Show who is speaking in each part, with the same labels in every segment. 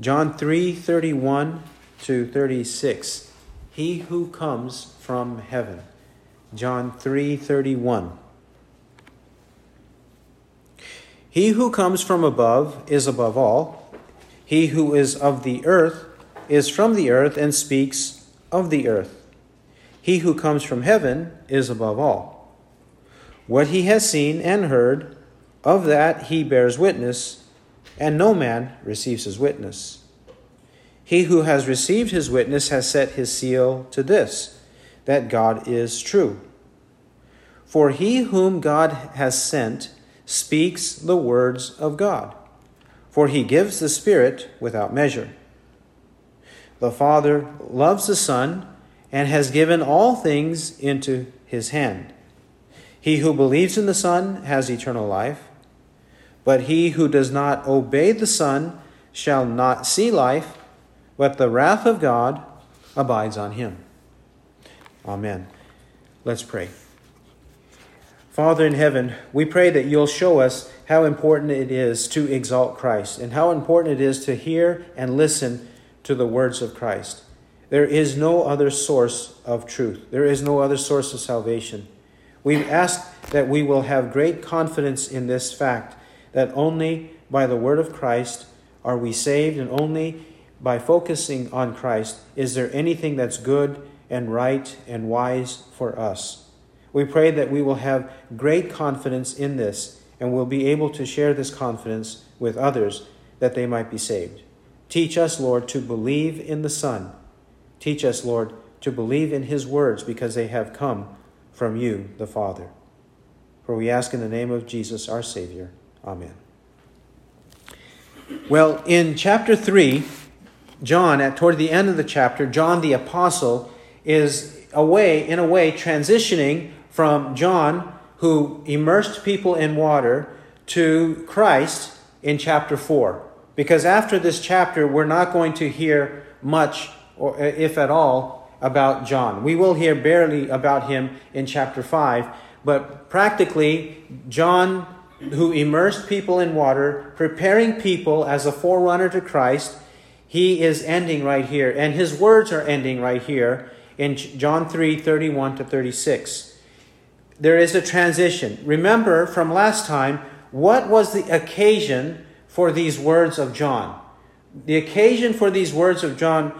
Speaker 1: John 3 31 to 36. He who comes from heaven. John 3 31. He who comes from above is above all. He who is of the earth is from the earth and speaks of the earth. He who comes from heaven is above all. What he has seen and heard, of that he bears witness, and no man receives his witness. He who has received his witness has set his seal to this, that God is true. For he whom God has sent speaks the words of God, for he gives the Spirit without measure. The Father loves the Son and has given all things into his hand. He who believes in the Son has eternal life, but he who does not obey the Son shall not see life, but the wrath of God abides on him. Amen. Let's pray. Father in heaven, we pray that you'll show us how important it is to exalt Christ and how important it is to hear and listen to the words of Christ. There is no other source of truth, there is no other source of salvation. We ask that we will have great confidence in this fact that only by the word of Christ are we saved, and only by focusing on Christ is there anything that's good and right and wise for us. We pray that we will have great confidence in this and will be able to share this confidence with others that they might be saved. Teach us, Lord, to believe in the Son. Teach us, Lord, to believe in his words because they have come from you, the Father. For we ask in the name of Jesus, our Savior. Amen. Well, in chapter 3, John, at toward the end of the chapter, John the apostle is away in a way transitioning from John, who immersed people in water, to Christ in chapter 4. Because after this chapter, we're not going to hear much, or if at all, about John. We will hear barely about him in chapter 5, but practically, John, who immersed people in water, preparing people as a forerunner to Christ, he is ending right here. And his words are ending right here in John 3 31 to 36 there is a transition. Remember from last time, what was the occasion for these words of John? The occasion for these words of John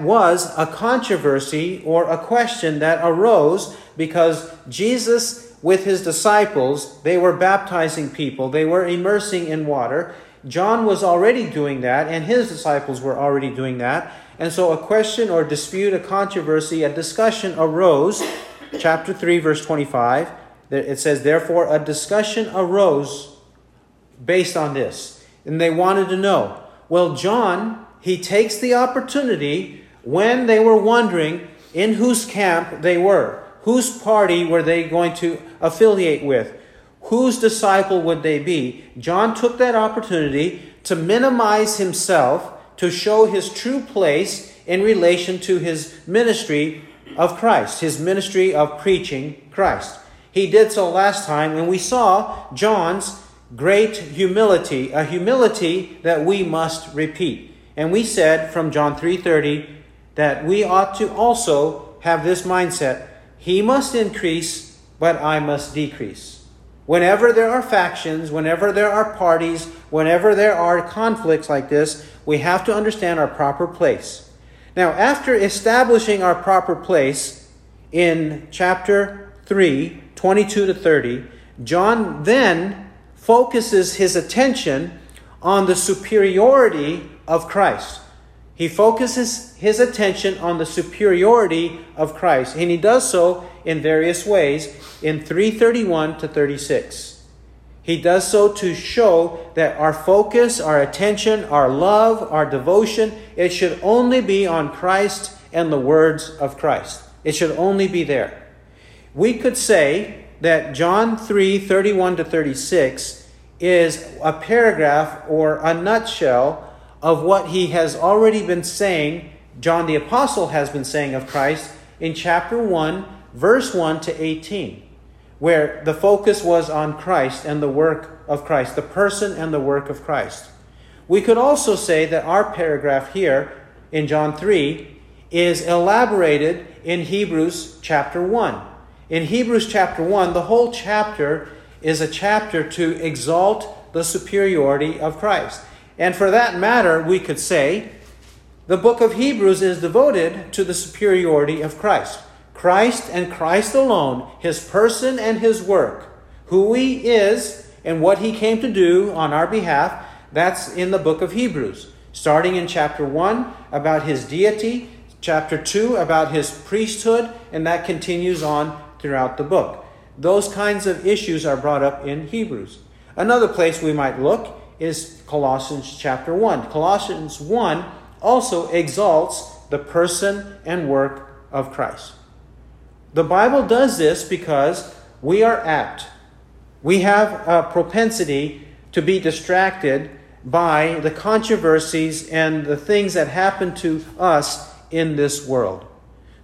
Speaker 1: was a controversy or a question that arose because Jesus, with his disciples, they were baptizing people, they were immersing in water. John was already doing that, and his disciples were already doing that. And so a question or dispute, a controversy, a discussion arose chapter 3, verse 25, it says, Therefore, a discussion arose based on this. And they wanted to know. Well, John, he takes the opportunity when they were wondering in whose camp they were, whose party were they going to affiliate with, whose disciple would they be. John took that opportunity to minimize himself, to show his true place in relation to his ministry of Christ, his ministry of preaching Christ. He did so last time, and we saw John's great humility, a humility that we must repeat. And we said from John 3:30 that we ought to also have this mindset, he must increase, but I must decrease. Whenever there are factions, whenever there are parties, whenever there are conflicts like this, we have to understand our proper place. Now, after establishing our proper place in chapter 3, 22 to 30, John then focuses his attention on the superiority of Christ. He focuses his attention on the superiority of Christ, and he does so in various ways in 331 to 36. He does so to show that our focus, our attention, our love, our devotion, it should only be on Christ and the words of Christ. It should only be there. We could say that John 3 31 to 36 is a paragraph or a nutshell of what he has already been saying, John the Apostle has been saying of Christ in chapter 1, verse 1 to 18 where the focus was on Christ and the work of Christ, the person and the work of Christ. We could also say that our paragraph here in John 3 is elaborated in Hebrews chapter 1. In Hebrews chapter 1, the whole chapter is a chapter to exalt the superiority of Christ. And for that matter, we could say the book of Hebrews is devoted to the superiority of Christ. Christ and Christ alone, his person and his work, who he is and what he came to do on our behalf, that's in the book of Hebrews. Starting in chapter 1 about his deity, chapter 2 about his priesthood, and that continues on throughout the book. Those kinds of issues are brought up in Hebrews. Another place we might look is Colossians chapter 1. Colossians 1 also exalts the person and work of Christ. The Bible does this because we are apt, we have a propensity to be distracted by the controversies and the things that happen to us in this world.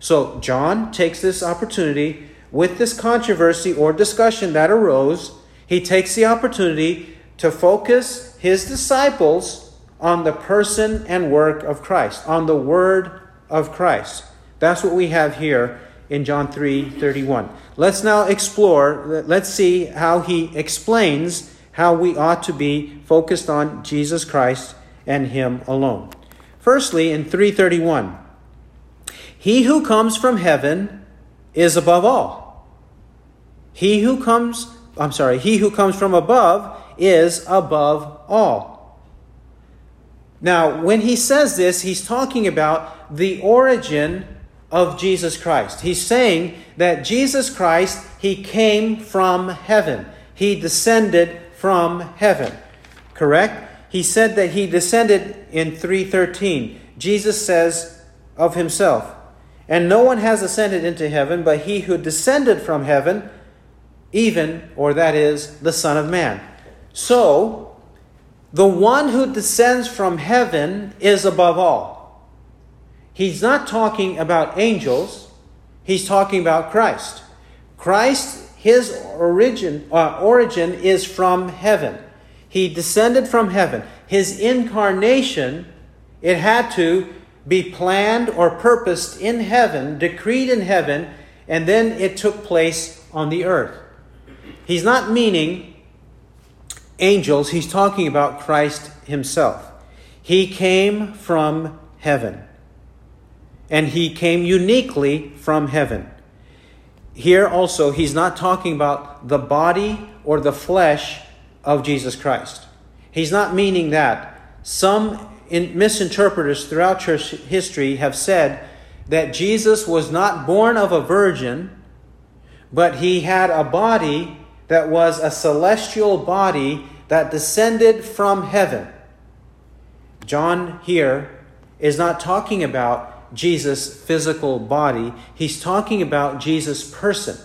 Speaker 1: So, John takes this opportunity with this controversy or discussion that arose. He takes the opportunity to focus his disciples on the person and work of Christ, on the word of Christ. That's what we have here in John 3 31. Let's now explore, let's see how he explains how we ought to be focused on Jesus Christ and him alone. Firstly, in 331, he who comes from heaven is above all. He who comes, I'm sorry, he who comes from above is above all. Now, when he says this, he's talking about the origin of Jesus Christ. He's saying that Jesus Christ, he came from heaven. He descended from heaven. Correct? He said that he descended in 313. Jesus says of himself, and no one has ascended into heaven but he who descended from heaven, even, or that is, the Son of Man. So, the one who descends from heaven is above all. He's not talking about angels, he's talking about Christ. Christ, his origin, uh, origin is from heaven. He descended from heaven. His incarnation, it had to be planned or purposed in heaven, decreed in heaven, and then it took place on the earth. He's not meaning angels, he's talking about Christ himself. He came from heaven and he came uniquely from heaven. Here also, he's not talking about the body or the flesh of Jesus Christ. He's not meaning that. Some misinterpreters throughout church history have said that Jesus was not born of a virgin, but he had a body that was a celestial body that descended from heaven. John here is not talking about Jesus' physical body, he's talking about Jesus' person.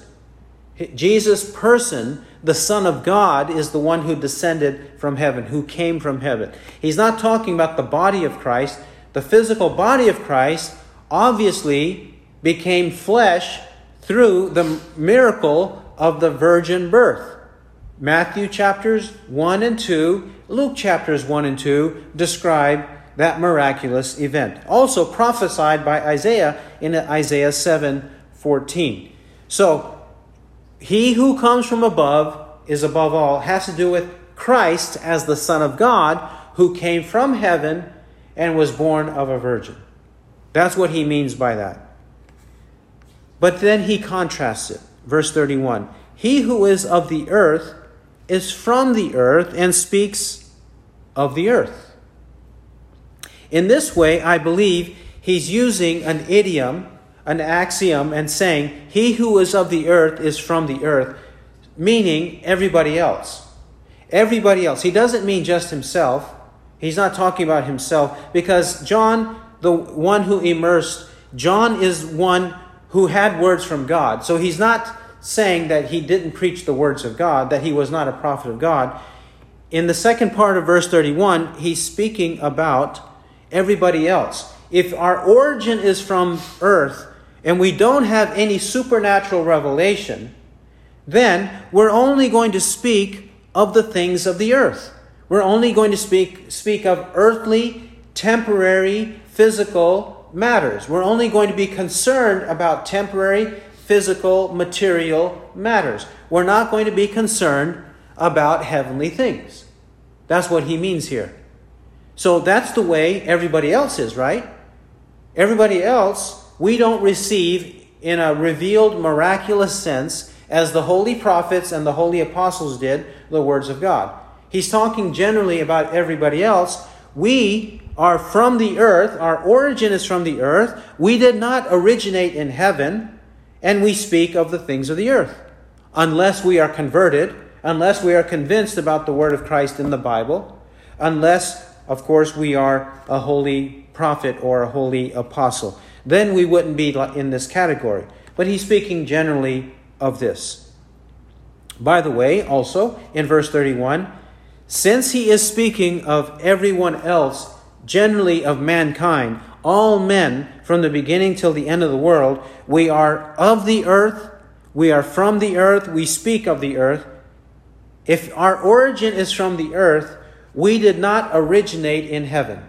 Speaker 1: Jesus' person, the Son of God, is the one who descended from heaven, who came from heaven. He's not talking about the body of Christ. The physical body of Christ obviously became flesh through the miracle of the virgin birth. Matthew chapters 1 and 2, Luke chapters 1 and 2 describe that miraculous event. Also prophesied by Isaiah in Isaiah 7 14. So, he who comes from above is above all, has to do with Christ as the Son of God who came from heaven and was born of a virgin. That's what he means by that. But then he contrasts it. Verse 31 He who is of the earth is from the earth and speaks of the earth. In this way, I believe he's using an idiom, an axiom, and saying, He who is of the earth is from the earth, meaning everybody else. Everybody else. He doesn't mean just himself. He's not talking about himself because John, the one who immersed, John is one who had words from God. So he's not saying that he didn't preach the words of God, that he was not a prophet of God. In the second part of verse 31, he's speaking about everybody else. If our origin is from earth and we don't have any supernatural revelation, then we're only going to speak of the things of the earth. We're only going to speak, speak of earthly, temporary, physical matters. We're only going to be concerned about temporary, physical, material matters. We're not going to be concerned about heavenly things. That's what he means here. So that's the way everybody else is, right? Everybody else, we don't receive in a revealed, miraculous sense as the holy prophets and the holy apostles did the words of God. He's talking generally about everybody else. We are from the earth, our origin is from the earth. We did not originate in heaven, and we speak of the things of the earth. Unless we are converted, unless we are convinced about the word of Christ in the Bible, unless, of course, we are a holy prophet or a holy apostle. Then we wouldn't be in this category. But he's speaking generally of this. By the way, also in verse 31, since he is speaking of everyone else, generally of mankind, all men from the beginning till the end of the world, we are of the earth, we are from the earth, we speak of the earth. If our origin is from the earth, we did not originate in heaven.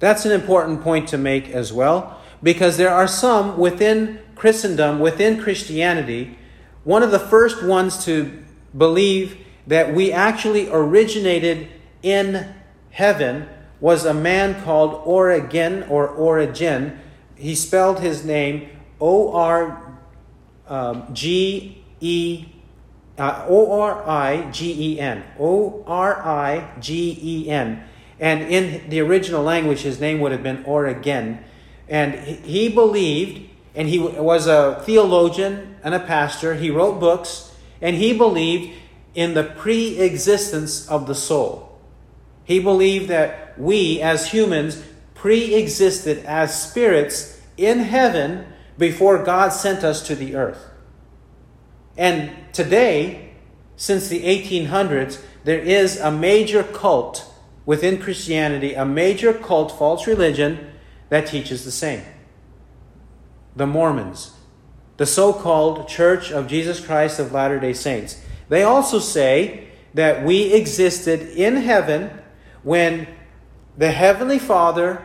Speaker 1: That's an important point to make as well, because there are some within Christendom, within Christianity, one of the first ones to believe that we actually originated in heaven was a man called Origen or Origen. He spelled his name O R G E uh, O R I G E N. O R I G E N. And in the original language, his name would have been Origen. And he believed and he was a theologian and a pastor. He wrote books, and he believed in the pre existence of the soul. He believed that we, as humans, pre existed as spirits in heaven before God sent us to the earth. And today, since the 1800s, there is a major cult within Christianity, a major cult, false religion, that teaches the same the Mormons, the so called Church of Jesus Christ of Latter day Saints. They also say that we existed in heaven when the Heavenly Father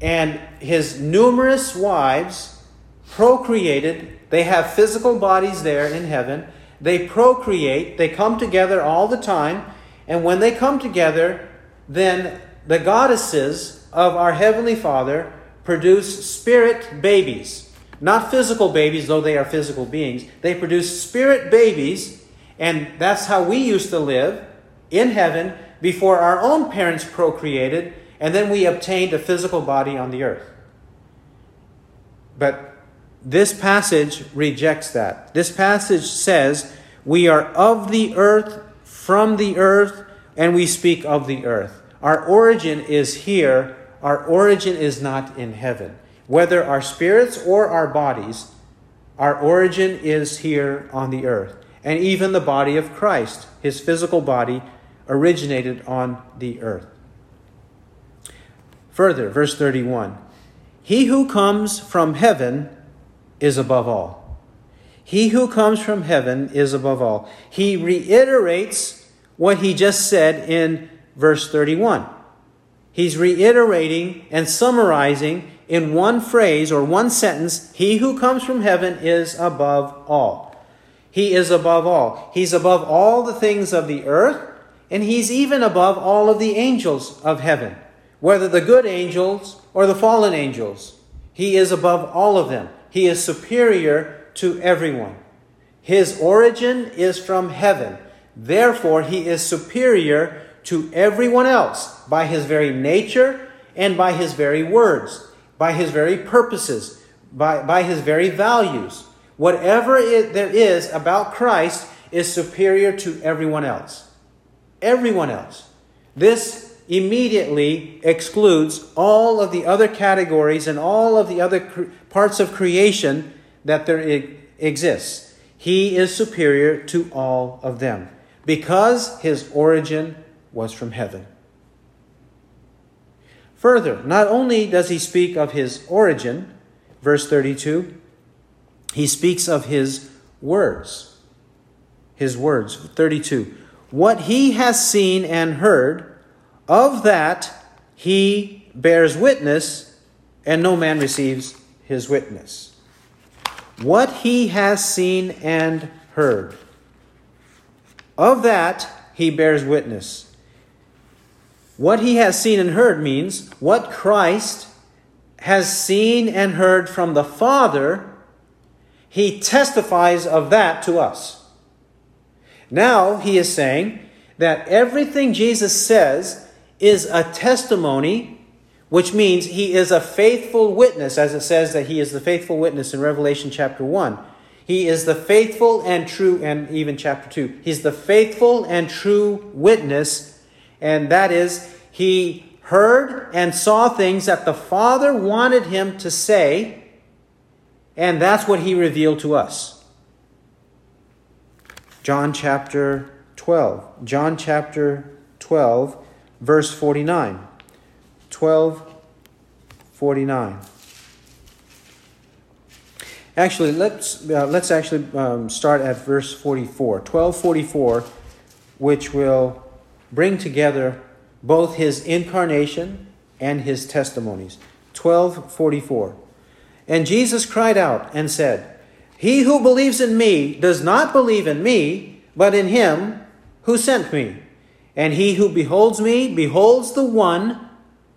Speaker 1: and his numerous wives procreated. They have physical bodies there in heaven. They procreate, they come together all the time, and when they come together, then the goddesses of our Heavenly Father produce spirit babies. Not physical babies, though they are physical beings. They produce spirit babies, and that's how we used to live in heaven before our own parents procreated, and then we obtained a physical body on the earth. But this passage rejects that. This passage says, We are of the earth, from the earth, and we speak of the earth. Our origin is here our origin is not in heaven. Whether our spirits or our bodies, our origin is here on the earth. And even the body of Christ, his physical body, originated on the earth. Further, verse 31 He who comes from heaven is above all. He who comes from heaven is above all. He reiterates what he just said in verse 31 he's reiterating and summarizing in one phrase or one sentence He who comes from heaven is above all. He is above all. He's above all the things of the earth, and he's even above all of the angels of heaven, whether the good angels or the fallen angels. He is above all of them. He is superior to everyone. His origin is from heaven. Therefore, he is superior to everyone else by his very nature and by his very words, by his very purposes, by, by his very values. Whatever it, there is about Christ is superior to everyone else. Everyone else. This immediately excludes all of the other categories and all of the other parts of creation that there exists. He is superior to all of them because his origin was from heaven. Further, not only does he speak of his origin, verse 32, he speaks of his words. His words, 32. What he has seen and heard, of that he bears witness, and no man receives his witness. What he has seen and heard, of that he bears witness. What he has seen and heard means what Christ has seen and heard from the Father, he testifies of that to us. Now he is saying that everything Jesus says is a testimony, which means he is a faithful witness, as it says that he is the faithful witness in Revelation chapter 1. He is the faithful and true, and even chapter 2. He's the faithful and true witness, and that is, he heard and saw things that the Father wanted him to say, and that's what he revealed to us. John chapter 12. John chapter 12, verse 49. 12, 49. Actually, let's, uh, let's actually um, start at verse 44. 1244, which will bring together both his incarnation and his testimonies. 1244. And Jesus cried out and said, He who believes in me does not believe in me, but in him who sent me. And he who beholds me beholds the one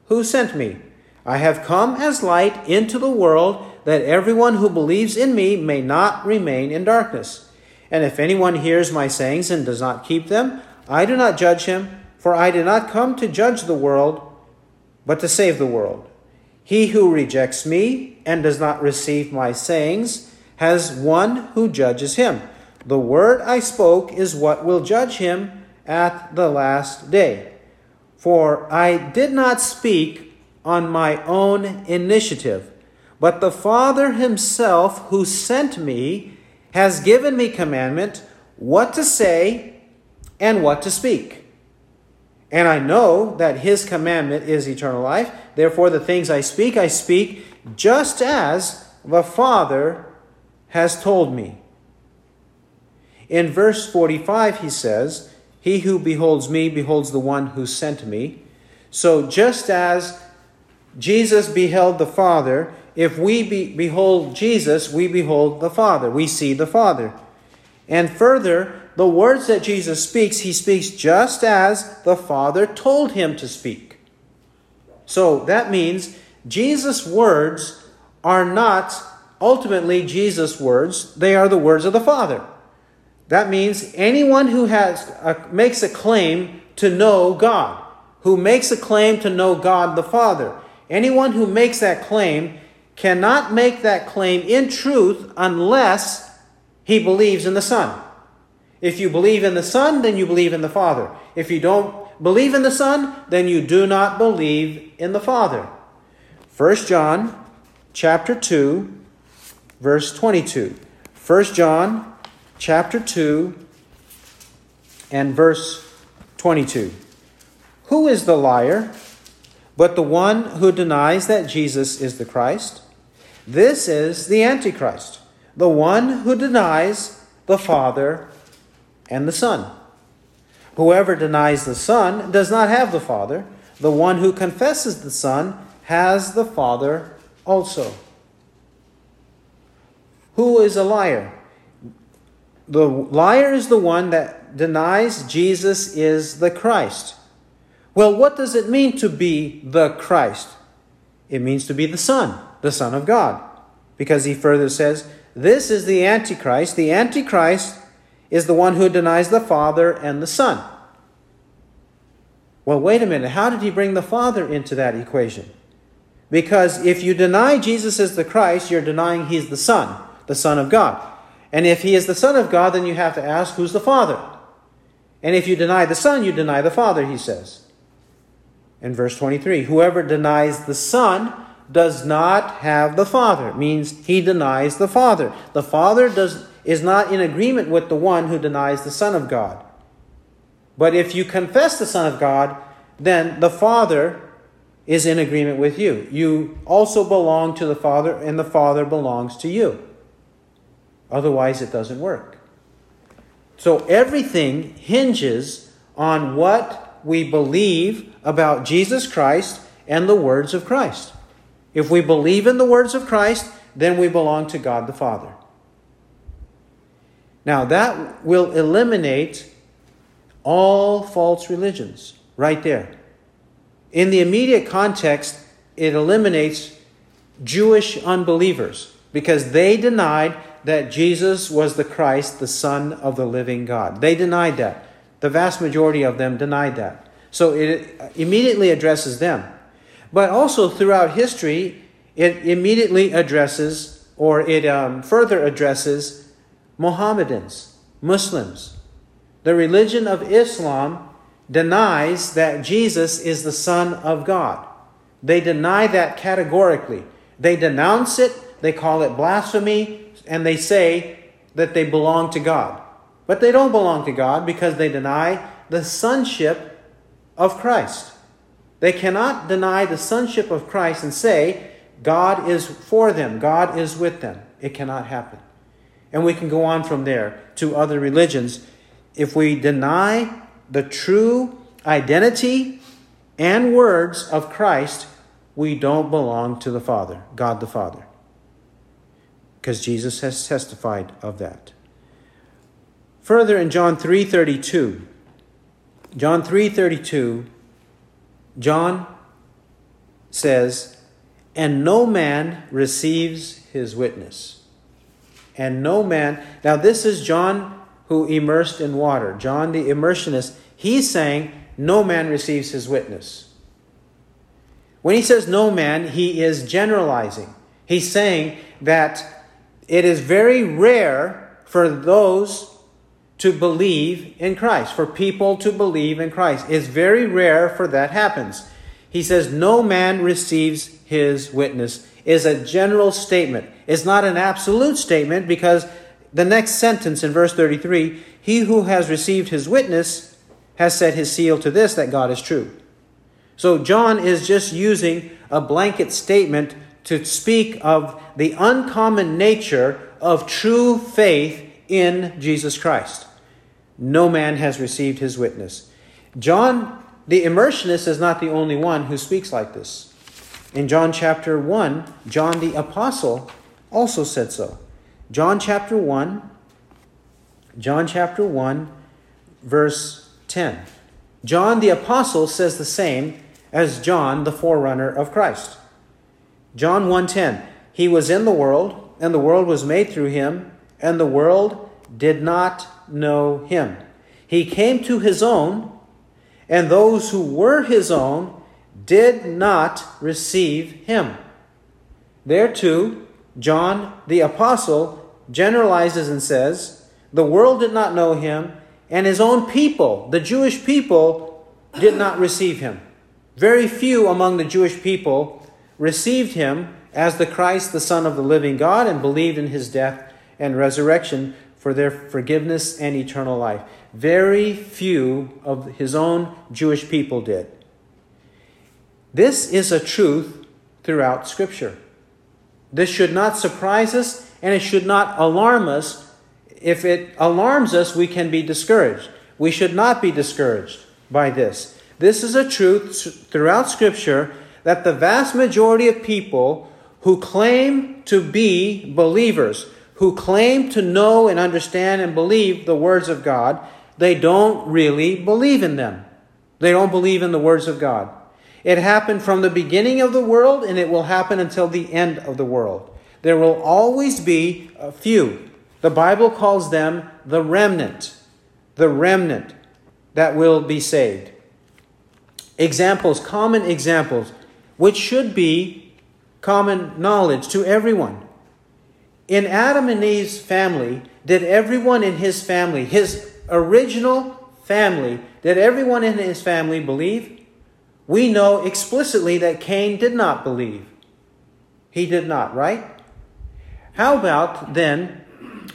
Speaker 1: who sent me. I have come as light into the world that everyone who believes in me may not remain in darkness. And if anyone hears my sayings and does not keep them, I do not judge him, for I did not come to judge the world, but to save the world. He who rejects me and does not receive my sayings has one who judges him. The word I spoke is what will judge him at the last day. For I did not speak on my own initiative but the Father himself who sent me has given me commandment what to say and what to speak. And I know that his commandment is eternal life. Therefore, the things I speak, I speak just as the Father has told me. In verse 45, he says, He who beholds me beholds the one who sent me. So, just as Jesus beheld the Father, if we be, behold Jesus, we behold the Father. We see the Father. And further, the words that Jesus speaks, he speaks just as the Father told him to speak. So that means Jesus' words are not ultimately Jesus' words, they are the words of the Father. That means anyone who has a, makes a claim to know God, who makes a claim to know God the Father, anyone who makes that claim cannot make that claim in truth unless he believes in the Son. If you believe in the Son, then you believe in the Father. If you don't believe in the Son, then you do not believe in the Father. 1 John chapter 2 verse 22. 1 John chapter 2 and verse 22. Who is the liar but the one who denies that Jesus is the Christ? This is the Antichrist, the one who denies the Father and the Son. Whoever denies the Son does not have the Father. The one who confesses the Son has the Father also. Who is a liar? The liar is the one that denies Jesus is the Christ. Well, what does it mean to be the Christ? It means to be the Son the Son of God. Because he further says, This is the Antichrist. The Antichrist is the one who denies the Father and the Son. Well, wait a minute. How did he bring the Father into that equation? Because if you deny Jesus is the Christ, you're denying he's the Son, the Son of God. And if he is the Son of God, then you have to ask, who's the Father? And if you deny the Son, you deny the Father, he says. In verse 23, whoever denies the Son does not have the Father. Means he denies the Father. The Father does, is not in agreement with the one who denies the Son of God. But if you confess the Son of God, then the Father is in agreement with you. You also belong to the Father, and the Father belongs to you. Otherwise, it doesn't work. So everything hinges on what we believe about Jesus Christ and the words of Christ. If we believe in the words of Christ, then we belong to God the Father. Now, that will eliminate all false religions right there. In the immediate context, it eliminates Jewish unbelievers because they denied that Jesus was the Christ, the Son of the living God. They denied that. The vast majority of them denied that. So it immediately addresses them. But also throughout history, it immediately addresses or it um, further addresses Mohammedans, Muslims. The religion of Islam denies that Jesus is the Son of God. They deny that categorically. They denounce it, they call it blasphemy, and they say that they belong to God. But they don't belong to God because they deny the sonship of Christ. They cannot deny the sonship of Christ and say, God is for them, God is with them. It cannot happen. And we can go on from there to other religions. If we deny the true identity and words of Christ, we don't belong to the Father, God the Father. Because Jesus has testified of that. Further in John 3:32, John 3:32, John says, "And no man receives his witness." And no man. Now this is John who immersed in water. John the immersionist, he's saying no man receives his witness. When he says no man, he is generalizing. He's saying that it is very rare for those to believe in Christ, for people to believe in Christ. It's very rare for that happens. He says, No man receives his witness, is a general statement. It's not an absolute statement because the next sentence in verse 33 He who has received his witness has set his seal to this that God is true. So John is just using a blanket statement to speak of the uncommon nature of true faith in Jesus Christ. No man has received his witness. John, the immersionist, is not the only one who speaks like this. In John chapter 1, John the apostle also said so. John chapter 1, John chapter 1, verse 10. John the apostle says the same as John the forerunner of Christ. John 1:10 He was in the world and the world was made through him and the world did not know him. He came to his own, and those who were his own did not receive him. There too, John the Apostle generalizes and says, The world did not know him, and his own people, the Jewish people, did not receive him. Very few among the Jewish people received him as the Christ, the Son of the living God, and believed in his death and resurrection for their forgiveness and eternal life. Very few of his own Jewish people did. This is a truth throughout Scripture. This should not surprise us and it should not alarm us. If it alarms us, we can be discouraged. We should not be discouraged by this. This is a truth throughout Scripture that the vast majority of people who claim to be believers, who claim to know and understand and believe the words of God, they don't really believe in them. They don't believe in the words of God. It happened from the beginning of the world and it will happen until the end of the world. There will always be a few. The Bible calls them the remnant. The remnant that will be saved. Examples, common examples, which should be common knowledge to everyone. In Adam and Eve's family, did everyone in his family, his original family, did everyone in his family believe? We know explicitly that Cain did not believe. He did not, right? How about then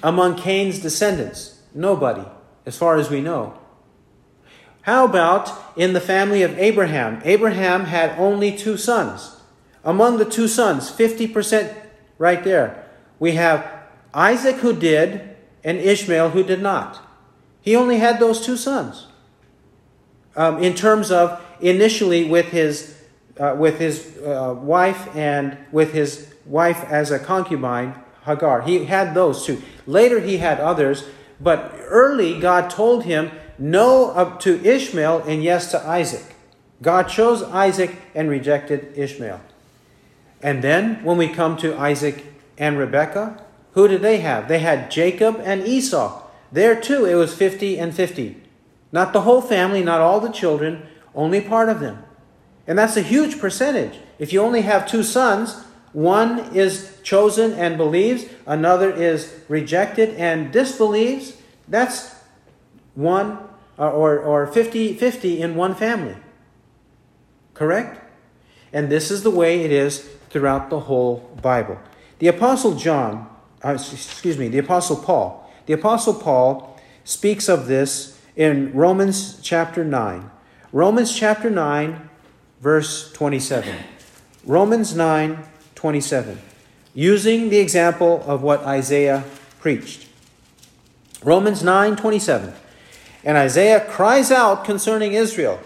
Speaker 1: among Cain's descendants? Nobody, as far as we know. How about in the family of Abraham? Abraham had only two sons. Among the two sons, 50% right there, we have Isaac who did and Ishmael who did not. He only had those two sons. um, in terms of initially with his, uh, with his uh, wife and with his wife as a concubine, Hagar. He had those two. Later he had others, but early God told him no up to Ishmael and yes to Isaac. God chose Isaac and rejected Ishmael. And then when we come to Isaac and Rebekah, who did they have? They had Jacob and Esau. There too, it was 50 and 50. Not the whole family, not all the children, only part of them. And that's a huge percentage. If you only have two sons, one is chosen and believes, another is rejected and disbelieves. That's one uh, or, or 50 50 in one family. Correct? And this is the way it is throughout the whole Bible. The Apostle John, uh, excuse me, the Apostle Paul, the Apostle Paul speaks of this in Romans chapter 9. Romans chapter 9, verse 27. Romans 9, 27. Using the example of what Isaiah preached. Romans 9, 27. And Isaiah cries out concerning Israel,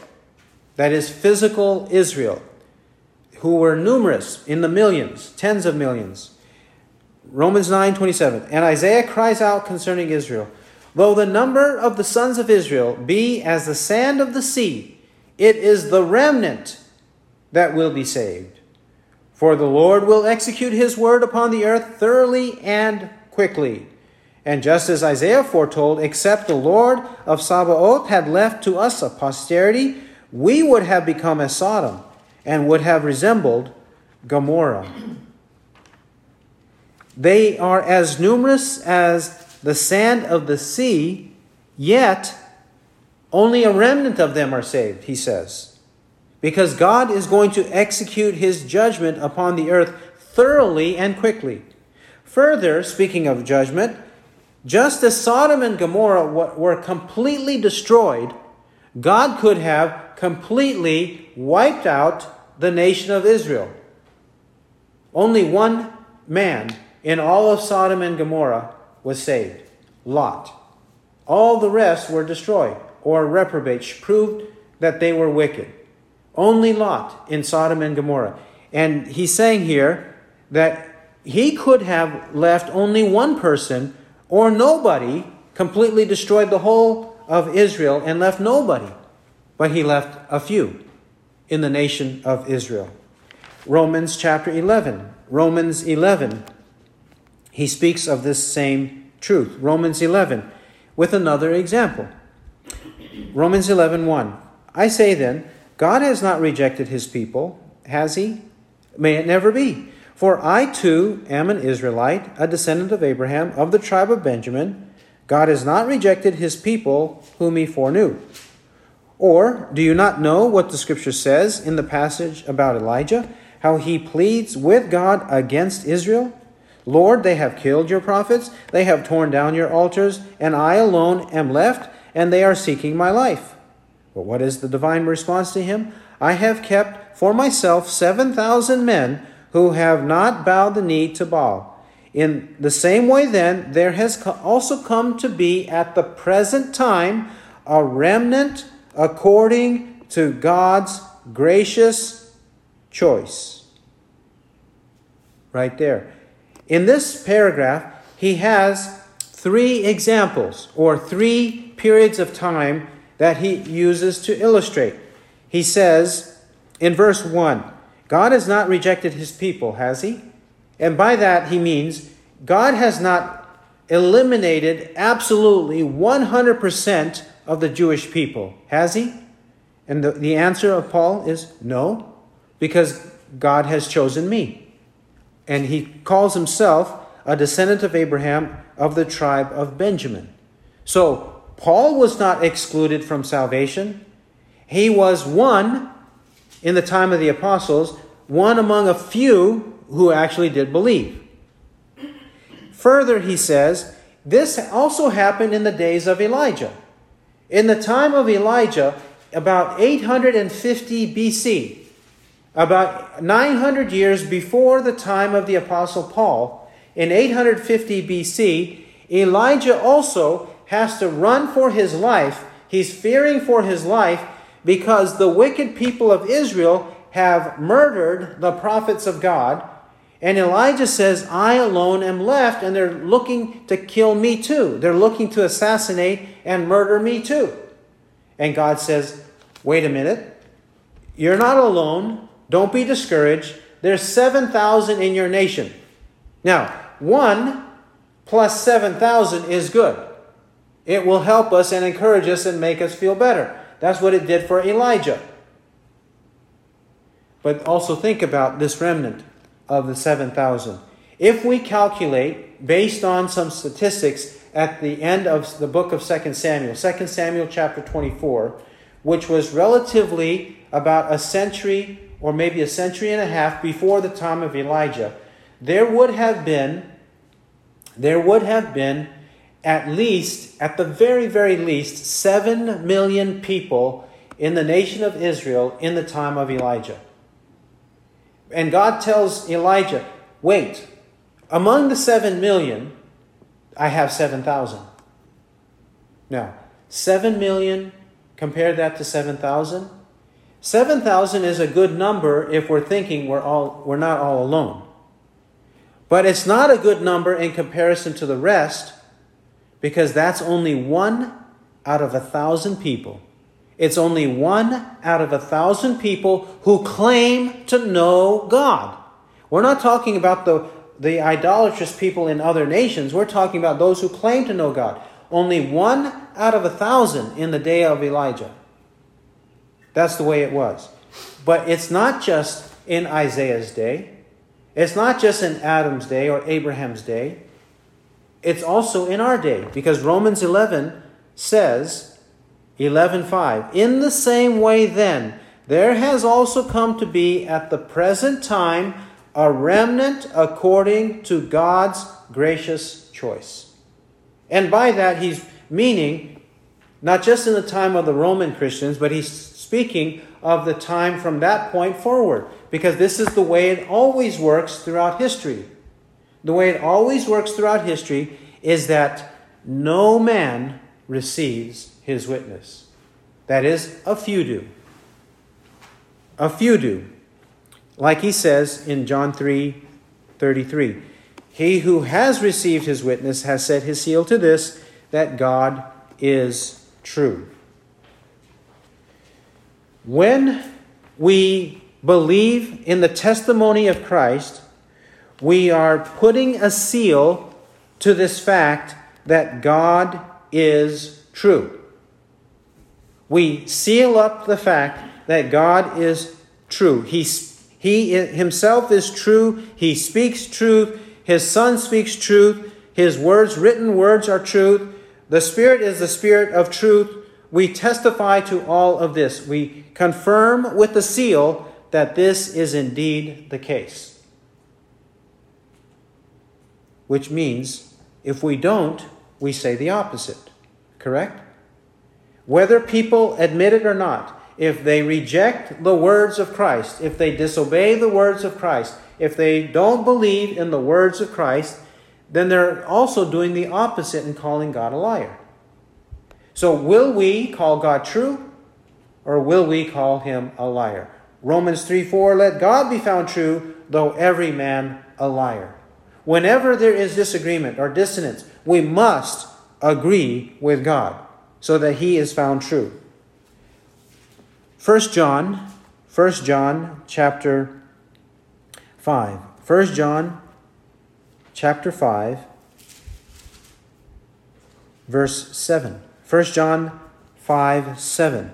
Speaker 1: that is, physical Israel, who were numerous in the millions, tens of millions. Romans 9, 27. And Isaiah cries out concerning Israel, Though the number of the sons of Israel be as the sand of the sea, it is the remnant that will be saved. For the Lord will execute his word upon the earth thoroughly and quickly. And just as Isaiah foretold, except the Lord of Sabaoth had left to us a posterity, we would have become as Sodom and would have resembled Gomorrah. They are as numerous as the sand of the sea, yet only a remnant of them are saved, he says. Because God is going to execute his judgment upon the earth thoroughly and quickly. Further, speaking of judgment, just as Sodom and Gomorrah were completely destroyed, God could have completely wiped out the nation of Israel. Only one man in all of Sodom and Gomorrah was saved Lot. All the rest were destroyed or reprobates, proved that they were wicked. Only Lot in Sodom and Gomorrah. And he's saying here that he could have left only one person or nobody, completely destroyed the whole of Israel and left nobody. But he left a few in the nation of Israel. Romans chapter 11. Romans 11 he speaks of this same truth. Romans 11, with another example. Romans 11, 1. I say then, God has not rejected his people, has he? May it never be. For I too am an Israelite, a descendant of Abraham, of the tribe of Benjamin. God has not rejected his people whom he foreknew. Or do you not know what the scripture says in the passage about Elijah, how he pleads with God against Israel? Lord, they have killed your prophets, they have torn down your altars, and I alone am left, and they are seeking my life. But what is the divine response to him? I have kept for myself 7,000 men who have not bowed the knee to Baal. In the same way, then, there has also come to be at the present time a remnant according to God's gracious choice. Right there. In this paragraph, he has three examples or three periods of time that he uses to illustrate. He says in verse 1 God has not rejected his people, has he? And by that, he means God has not eliminated absolutely 100% of the Jewish people, has he? And the, the answer of Paul is no, because God has chosen me and he calls himself a descendant of Abraham of the tribe of Benjamin. So, Paul was not excluded from salvation. He was one in the time of the apostles, one among a few who actually did believe. Further, he says, this also happened in the days of Elijah. In the time of Elijah, about 850 BC, about 900 years before the time of the Apostle Paul, in 850 BC, Elijah also has to run for his life. He's fearing for his life Because the wicked people of Israel have murdered the prophets of God. And Elijah says, I alone am left, and they're looking to kill me too. They're looking to assassinate and murder me too. And God says, Wait a minute. You're not alone. Don't be discouraged. There's 7,000 in your nation. Now, one plus 7,000 is good. It will help us and encourage us and make us feel better. That's what it did for Elijah. But also think about this remnant of the 7,000. If we calculate based on some statistics at the end of the book of 2 Samuel, 2 Samuel chapter 24, which was relatively about a century or maybe a century and a half before the time of Elijah, there would have been there would have been at least at the very very least 7 million people in the nation of Israel in the time of Elijah. And God tells Elijah, Wait, among the seven million, I have 7,000. Now, 7 million, compare that to 7,000. 7,000 is a good number if we're thinking we're, all, we're not all alone. But it's not a good number in comparison to the rest because that's only one out of a thousand people it's only one out of a thousand people who claim to know God. We're not talking about the, the idolatrous people in other nations. We're talking about those who claim to know God. Only one out of a thousand in the day of Elijah. That's the way it was. But it's not just in Isaiah's day, it's not just in Adam's day or Abraham's day. It's also in our day because Romans 11 says 11:5 In the same way then there has also come to be at the present time a remnant according to God's gracious choice. And by that he's meaning not just in the time of the Roman Christians, but he's speaking of the time from that point forward because this is the way it always works throughout history. The way it always works throughout history is that no man receives his witness. That is, a few do. A few do. Like he says in John 3 33. He who has received his witness has set his seal to this, that God is true. When we believe in the testimony of Christ, we are putting a seal to this fact that God is true. We seal up the fact that God is true. He, he himself is true. He speaks truth. His Son speaks truth. His words, written words, are truth. The Spirit is the Spirit of truth. We testify to all of this. We confirm with the seal that this is indeed the case. Which means if we don't, we say the opposite. Correct? Whether people admit it or not, if they reject the words of Christ, if they disobey the words of Christ, if they don't believe in the words of Christ, then they're also doing the opposite and calling God a liar. So, will we call God true or will we call him a liar? Romans 3 4, let God be found true, though every man a liar. Whenever there is disagreement or dissonance, we must agree with God so that he is found true. 1 John, 1 John chapter 5. 1 John chapter 5 verse 7. 1 John 5 7.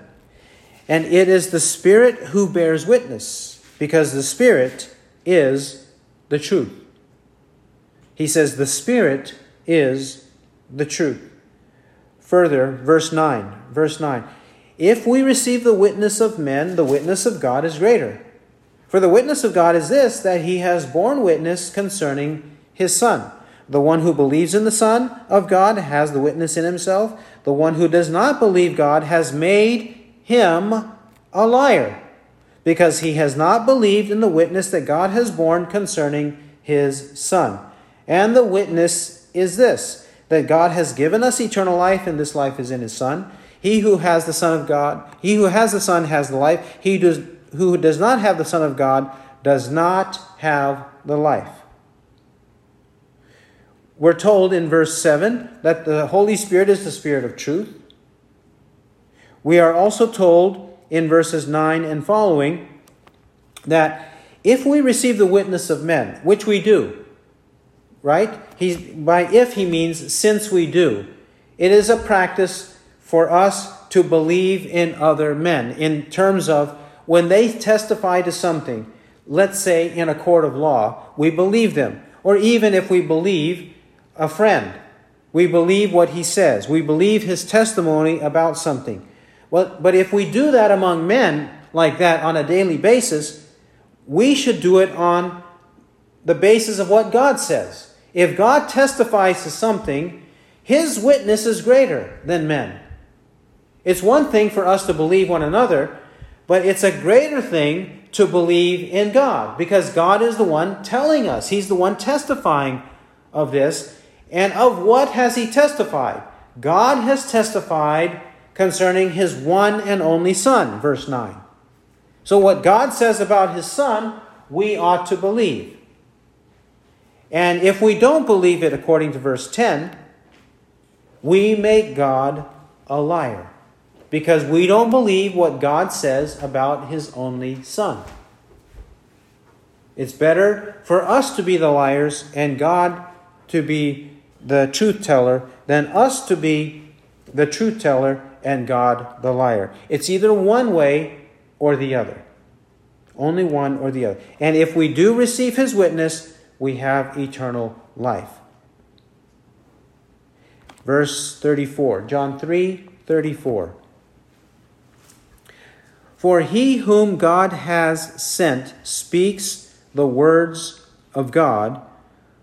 Speaker 1: And it is the Spirit who bears witness, because the Spirit is the truth. He says, The Spirit is the truth. Further, verse 9. Verse 9. If we receive the witness of men, the witness of God is greater. For the witness of God is this, that he has borne witness concerning his Son. The one who believes in the Son of God has the witness in himself. The one who does not believe God has made him a liar, because he has not believed in the witness that God has borne concerning his Son. And the witness is this that God has given us eternal life, and this life is in His Son. He who has the Son of God, he who has the Son has the life. He does, who does not have the Son of God does not have the life. We're told in verse 7 that the Holy Spirit is the Spirit of truth. We are also told in verses 9 and following that if we receive the witness of men, which we do, right? He's, by if he means since we do, it is a practice for us to believe in other men in terms of when they testify to something, let's say in a court of law, we believe them. Or even if we believe a friend, we believe what he says, we believe his testimony about something. Well, but if we do that among men like that on a daily basis, we should do it on the basis of what God says. If God testifies to something, his witness is greater than men. It's one thing for us to believe one another, but it's a greater thing to believe in God because God is the one telling us. He's the one testifying of this. And of what has He testified? God has testified concerning His one and only Son, verse 9. So, what God says about His Son, we ought to believe. And if we don't believe it according to verse 10, we make God a liar because we don't believe what God says about His only Son. It's better for us to be the liars and God to be the truth teller than us to be the truth teller and God the liar. It's either one way or the other. Only one or the other. And if we do receive His witness, we have eternal life. Verse 34, John 3 34. For he whom God has sent speaks the words of God,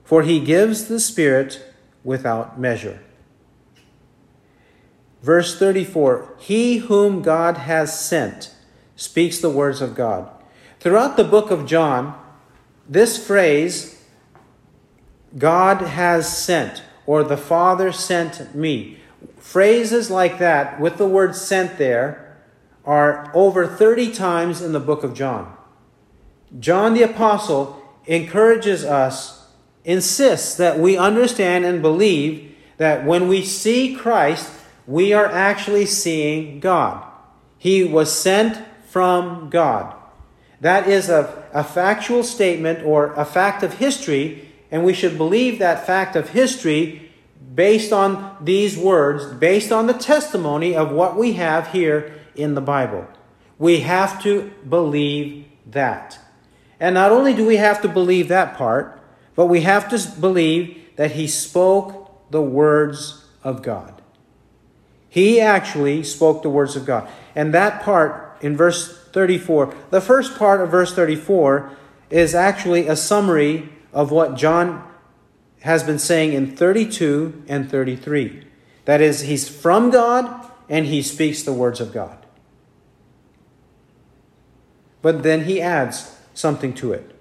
Speaker 1: for he gives the Spirit without measure. Verse 34 He whom God has sent speaks the words of God. Throughout the book of John, this phrase, God has sent, or the Father sent me, phrases like that with the word sent there are over 30 times in the book of John. John the Apostle encourages us, insists that we understand and believe that when we see Christ, we are actually seeing God. He was sent from God. That is a, a factual statement or a fact of history, and we should believe that fact of history based on these words, based on the testimony of what we have here in the Bible. We have to believe that. And not only do we have to believe that part, but we have to believe that he spoke the words of God. He actually spoke the words of God. And that part in verse 34, the first part of verse 34 is actually a summary of what John has been saying in 32 and 33. That is, he's from God and he speaks the words of God. But then he adds something to it.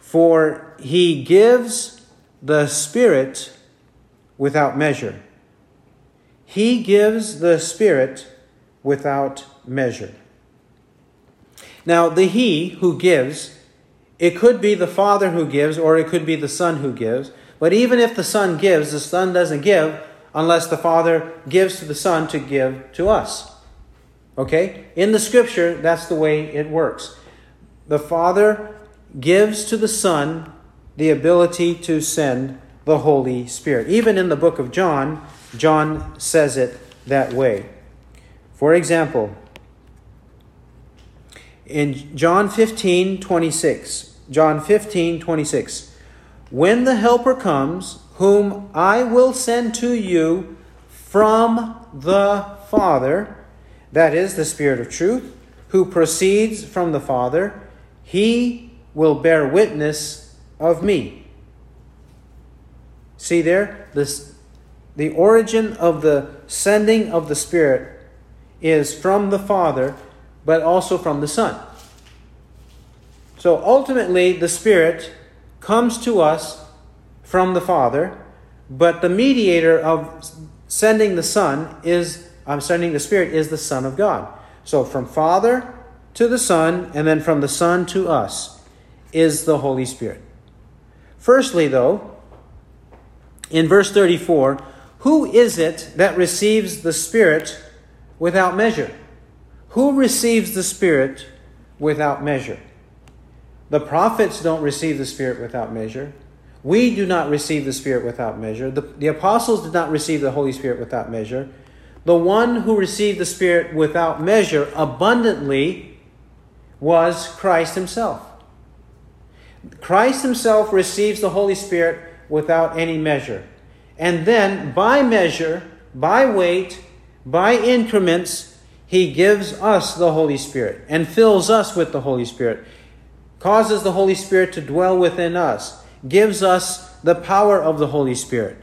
Speaker 1: For he gives the Spirit without measure. He gives the Spirit without measure. Now, the He who gives, it could be the Father who gives, or it could be the Son who gives. But even if the Son gives, the Son doesn't give unless the Father gives to the Son to give to us. Okay? In the Scripture, that's the way it works the Father gives to the Son the ability to send the Holy Spirit. Even in the book of John, John says it that way. For example, in John 15 26, John 15 26, when the Helper comes, whom I will send to you from the Father, that is the Spirit of truth, who proceeds from the Father, he will bear witness of me. See there? This, the origin of the sending of the Spirit is from the Father, but also from the Son. So ultimately, the Spirit comes to us from the Father, but the mediator of sending the Son is I'm sending the Spirit is the Son of God. So from Father to the Son, and then from the Son to us is the Holy Spirit. Firstly, though, in verse 34, who is it that receives the Spirit without measure? Who receives the Spirit without measure? The prophets don't receive the Spirit without measure. We do not receive the Spirit without measure. The, the apostles did not receive the Holy Spirit without measure. The one who received the Spirit without measure abundantly was Christ Himself. Christ Himself receives the Holy Spirit without any measure. And then, by measure, by weight, by increments, He gives us the Holy Spirit and fills us with the Holy Spirit, causes the Holy Spirit to dwell within us, gives us the power of the Holy Spirit.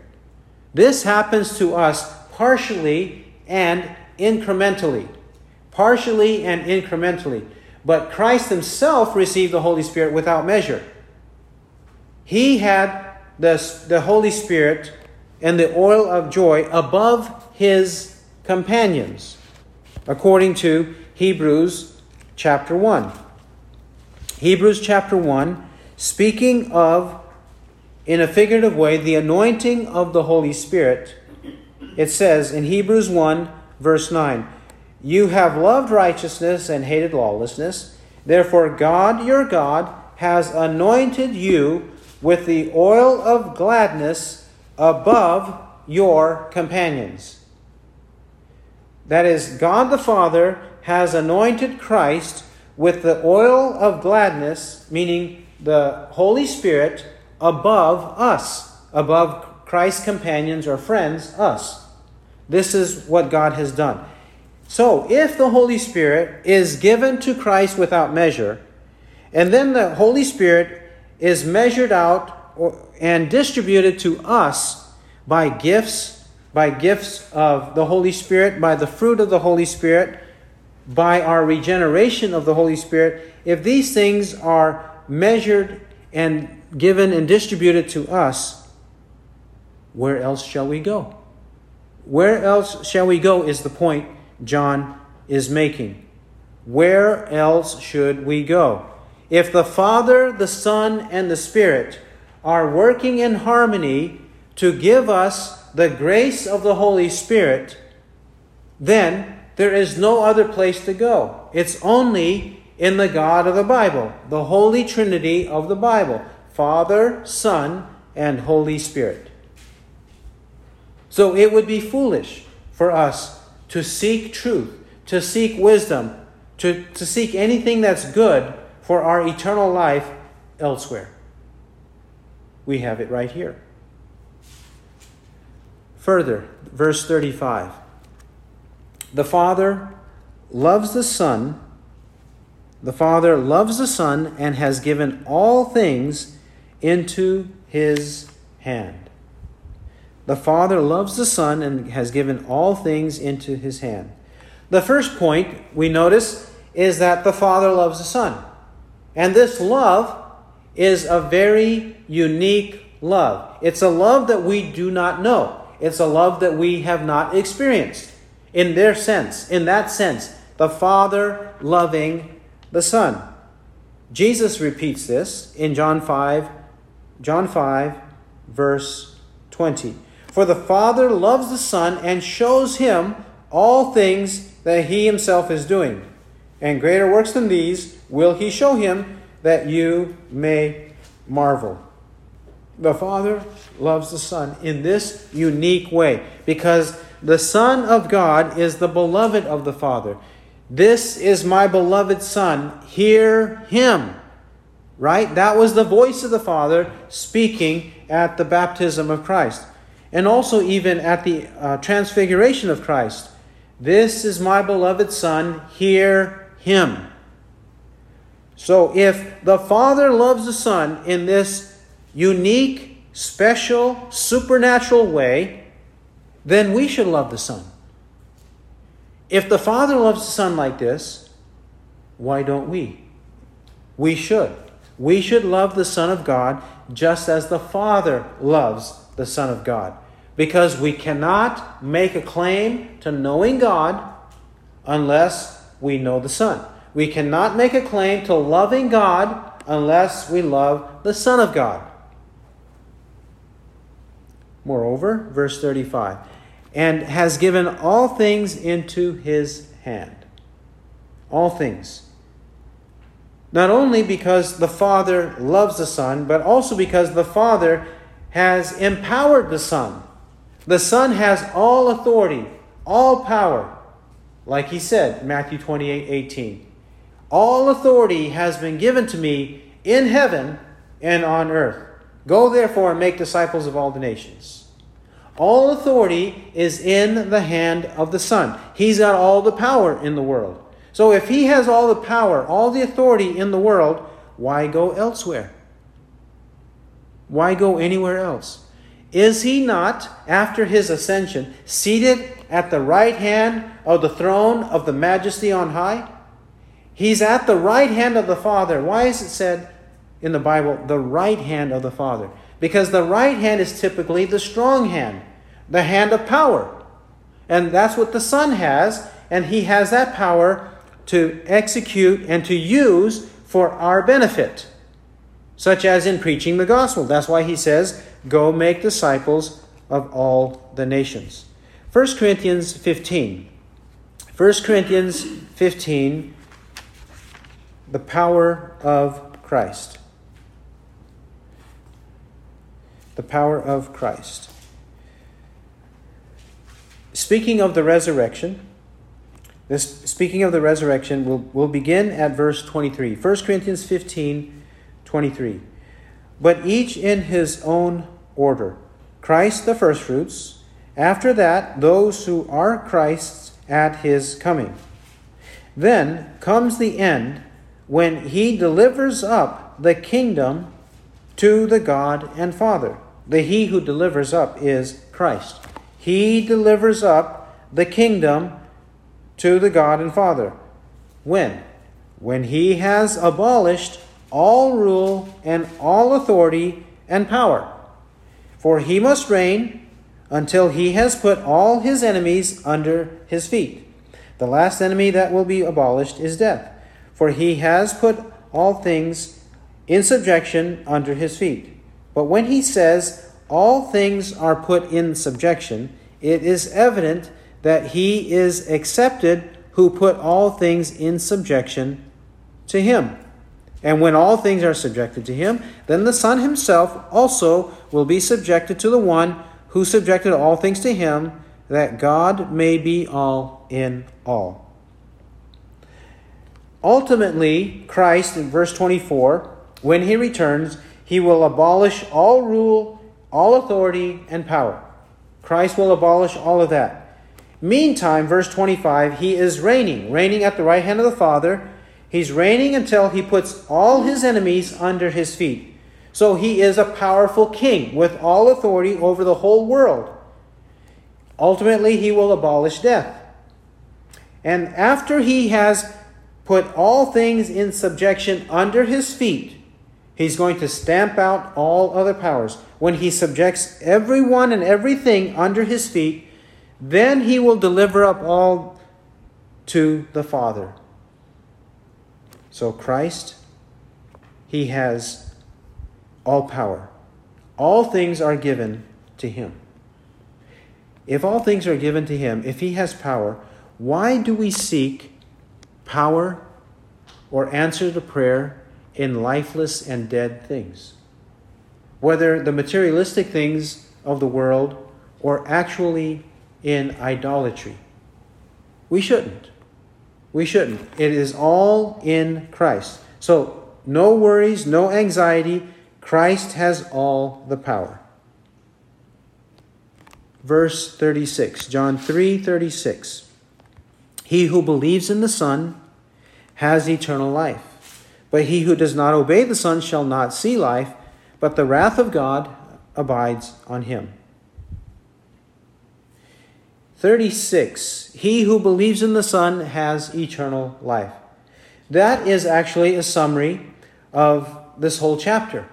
Speaker 1: This happens to us partially and incrementally. Partially and incrementally. But Christ himself received the Holy Spirit without measure. He had the, the Holy Spirit and the oil of joy above his companions, according to Hebrews chapter 1. Hebrews chapter 1, speaking of, in a figurative way, the anointing of the Holy Spirit, it says in Hebrews 1, verse 9, You have loved righteousness and hated lawlessness. Therefore, God, your God, has anointed you with the oil of gladness above your companions. That is, God the Father has anointed Christ with the oil of gladness, meaning the Holy Spirit, above us, above Christ's companions or friends, us. This is what God has done. So, if the Holy Spirit is given to Christ without measure, and then the Holy Spirit is measured out and distributed to us by gifts, by gifts of the Holy Spirit, by the fruit of the Holy Spirit, by our regeneration of the Holy Spirit, if these things are measured and given and distributed to us, where else shall we go? Where else shall we go is the point John is making. Where else should we go? If the Father, the Son, and the Spirit are working in harmony to give us the grace of the Holy Spirit, then there is no other place to go. It's only in the God of the Bible, the Holy Trinity of the Bible Father, Son, and Holy Spirit. So it would be foolish for us to seek truth, to seek wisdom, to, to seek anything that's good for our eternal life elsewhere. We have it right here. Further, verse 35 The Father loves the Son. The Father loves the Son and has given all things into his hand. The Father loves the Son and has given all things into his hand. The first point we notice is that the Father loves the Son. And this love is a very unique love. It's a love that we do not know. It's a love that we have not experienced. In their sense, in that sense, the Father loving the Son. Jesus repeats this in John 5, John 5, verse 20. For the Father loves the Son and shows him all things that he himself is doing. And greater works than these will he show him that you may marvel. The Father loves the Son in this unique way because the Son of God is the beloved of the Father. This is my beloved Son. Hear him. Right? That was the voice of the Father speaking at the baptism of Christ. And also, even at the uh, transfiguration of Christ. This is my beloved Son. Hear him. So, if the Father loves the Son in this unique, special, supernatural way, then we should love the Son. If the Father loves the Son like this, why don't we? We should. We should love the Son of God just as the Father loves the Son of God. because we cannot make a claim to knowing God unless we know the Son. We cannot make a claim to loving God unless we love the Son of God. Moreover, verse 35, and has given all things into his hand. All things. Not only because the Father loves the Son, but also because the Father has empowered the Son. The Son has all authority, all power. Like he said, Matthew 28 18. All authority has been given to me in heaven and on earth. Go therefore and make disciples of all the nations. All authority is in the hand of the Son. He's got all the power in the world. So if he has all the power, all the authority in the world, why go elsewhere? Why go anywhere else? Is he not, after his ascension, seated at the right hand of the throne of the majesty on high? He's at the right hand of the Father. Why is it said in the Bible, the right hand of the Father? Because the right hand is typically the strong hand, the hand of power. And that's what the Son has, and He has that power to execute and to use for our benefit, such as in preaching the gospel. That's why He says, Go make disciples of all the nations. 1 Corinthians 15. 1 Corinthians 15 the power of Christ. The power of Christ. Speaking of the resurrection, this speaking of the resurrection, we'll, we'll begin at verse 23. 1 Corinthians 15, 23. But each in his own order. Christ the firstfruits, after that, those who are Christ's at his coming. Then comes the end when he delivers up the kingdom to the God and Father. The he who delivers up is Christ. He delivers up the kingdom to the God and Father. When? When he has abolished all rule and all authority and power. For he must reign until he has put all his enemies under his feet. The last enemy that will be abolished is death for he has put all things in subjection under his feet. But when he says all things are put in subjection, it is evident that he is accepted who put all things in subjection to him. And when all things are subjected to him, then the Son himself also will be subjected to the one who subjected all things to him, that God may be all in all. Ultimately, Christ, in verse 24, when he returns, he will abolish all rule, all authority, and power. Christ will abolish all of that. Meantime, verse 25, he is reigning, reigning at the right hand of the Father. He's reigning until he puts all his enemies under his feet. So he is a powerful king with all authority over the whole world. Ultimately, he will abolish death. And after he has put all things in subjection under his feet, he's going to stamp out all other powers. When he subjects everyone and everything under his feet, then he will deliver up all to the Father. So, Christ, he has all power. All things are given to him. If all things are given to him, if he has power, why do we seek power or answer to prayer in lifeless and dead things. Whether the materialistic things of the world or actually in idolatry. We shouldn't. We shouldn't. It is all in Christ. So, no worries, no anxiety. Christ has all the power. Verse 36, John 3 36. He who believes in the Son has eternal life. But he who does not obey the Son shall not see life, but the wrath of God abides on him. 36. He who believes in the Son has eternal life. That is actually a summary of this whole chapter.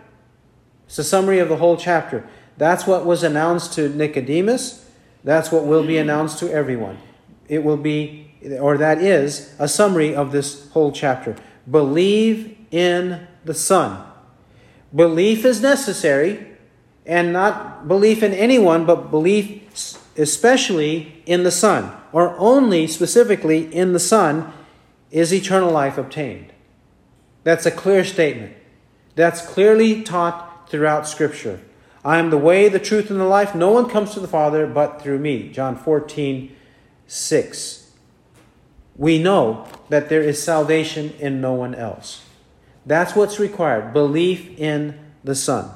Speaker 1: It's a summary of the whole chapter. That's what was announced to Nicodemus. That's what will be announced to everyone. It will be, or that is, a summary of this whole chapter. Believe in the Son. Belief is necessary, and not belief in anyone, but belief especially in the Son, or only specifically in the Son, is eternal life obtained. That's a clear statement. That's clearly taught throughout Scripture. I am the way, the truth, and the life. No one comes to the Father but through me. John 14, 6. We know that there is salvation in no one else. That's what's required belief in the Son.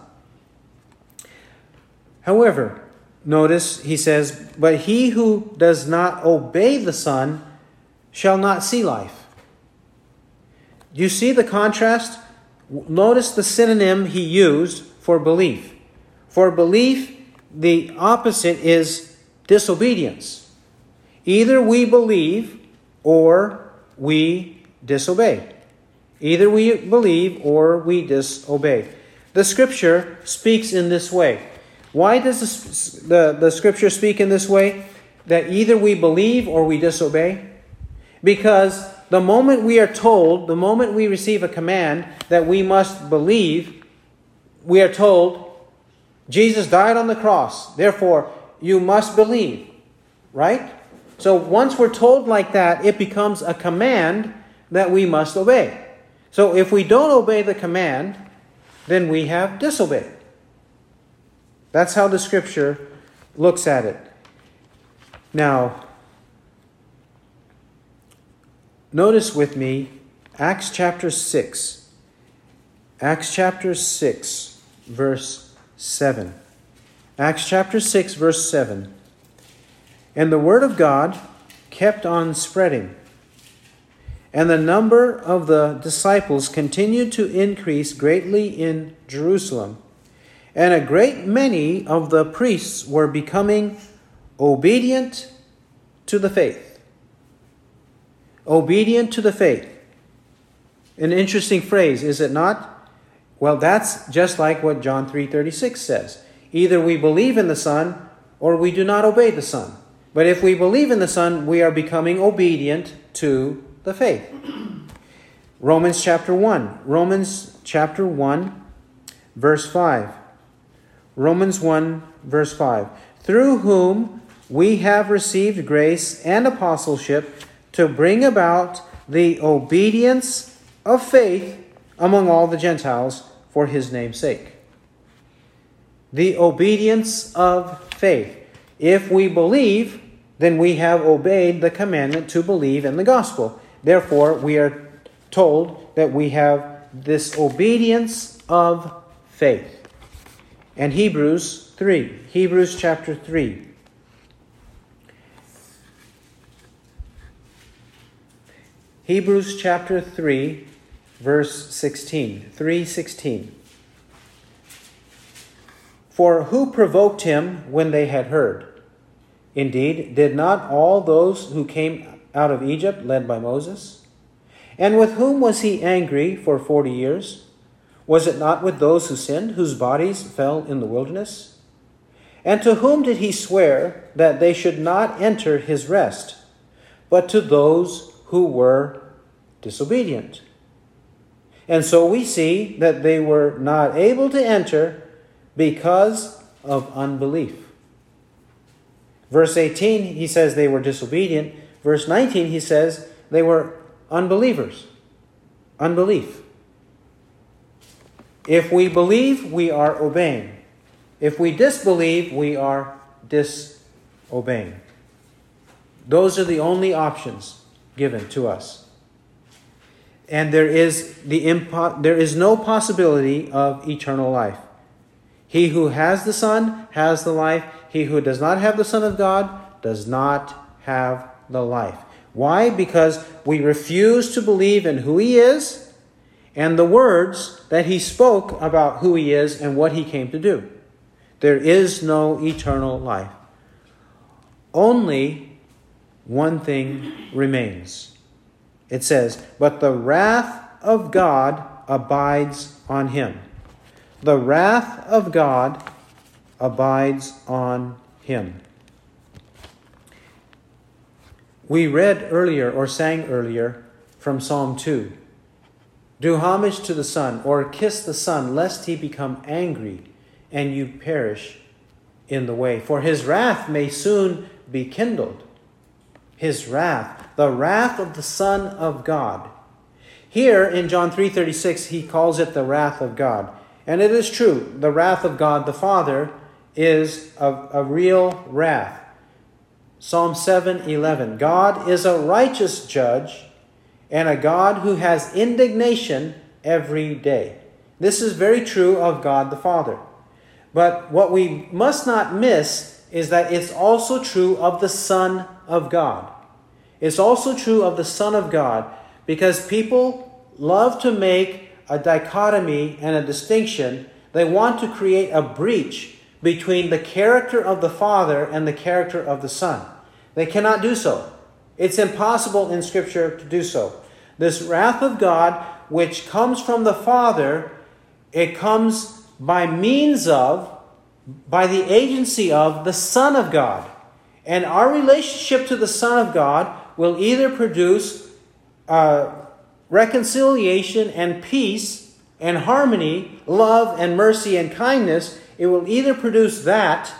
Speaker 1: However, notice he says, But he who does not obey the Son shall not see life. Do you see the contrast? Notice the synonym he used for belief. For belief, the opposite is disobedience. Either we believe or we disobey. Either we believe or we disobey. The scripture speaks in this way. Why does the, the, the scripture speak in this way? That either we believe or we disobey? Because the moment we are told, the moment we receive a command that we must believe, we are told, Jesus died on the cross, therefore you must believe. Right? So once we're told like that, it becomes a command that we must obey. So if we don't obey the command, then we have disobeyed. That's how the scripture looks at it. Now, notice with me Acts chapter 6. Acts chapter 6, verse 7. Acts chapter 6, verse 7. And the word of God kept on spreading and the number of the disciples continued to increase greatly in Jerusalem. And a great many of the priests were becoming obedient to the faith. Obedient to the faith. An interesting phrase, is it not? Well, that's just like what John 3:36 says. Either we believe in the Son or we do not obey the Son. But if we believe in the Son, we are becoming obedient to the faith. Romans chapter 1. Romans chapter 1, verse 5. Romans 1, verse 5. Through whom we have received grace and apostleship to bring about the obedience of faith among all the Gentiles for his name's sake. The obedience of faith. If we believe, then we have obeyed the commandment to believe in the gospel. Therefore, we are told that we have this obedience of faith. And Hebrews 3, Hebrews chapter 3. Hebrews chapter 3 verse 16. 3:16. For who provoked him when they had heard? Indeed, did not all those who came out of Egypt, led by Moses? And with whom was he angry for forty years? Was it not with those who sinned, whose bodies fell in the wilderness? And to whom did he swear that they should not enter his rest, but to those who were disobedient? And so we see that they were not able to enter because of unbelief. Verse 18, he says they were disobedient verse 19, he says they were unbelievers. Unbelief. If we believe, we are obeying. If we disbelieve, we are disobeying. Those are the only options given to us. And there is, the impo- there is no possibility of eternal life. He who has the Son has the life. He who does not have the Son of God does not have the life. Why? Because we refuse to believe in who He is and the words that He spoke about who He is and what He came to do. There is no eternal life. Only one thing remains. It says, But the wrath of God abides on him. The wrath of God abides on him. We read earlier or sang earlier from Psalm 2 Do homage to the Son, or kiss the Son, lest he become angry and you perish in the way. For his wrath may soon be kindled. His wrath, the wrath of the Son of God. Here in John 3:36 he calls it the wrath of God. And it is true, the wrath of God the Father is a, a real wrath. Psalm 7:11 God is a righteous judge and a God who has indignation every day. This is very true of God the Father. But what we must not miss is that it's also true of the Son of God. It's also true of the Son of God because people love to make a dichotomy and a distinction. They want to create a breach between the character of the Father and the character of the Son. They cannot do so. It's impossible in Scripture to do so. This wrath of God, which comes from the Father, it comes by means of, by the agency of the Son of God. And our relationship to the Son of God will either produce uh, reconciliation and peace and harmony, love and mercy and kindness. It will either produce that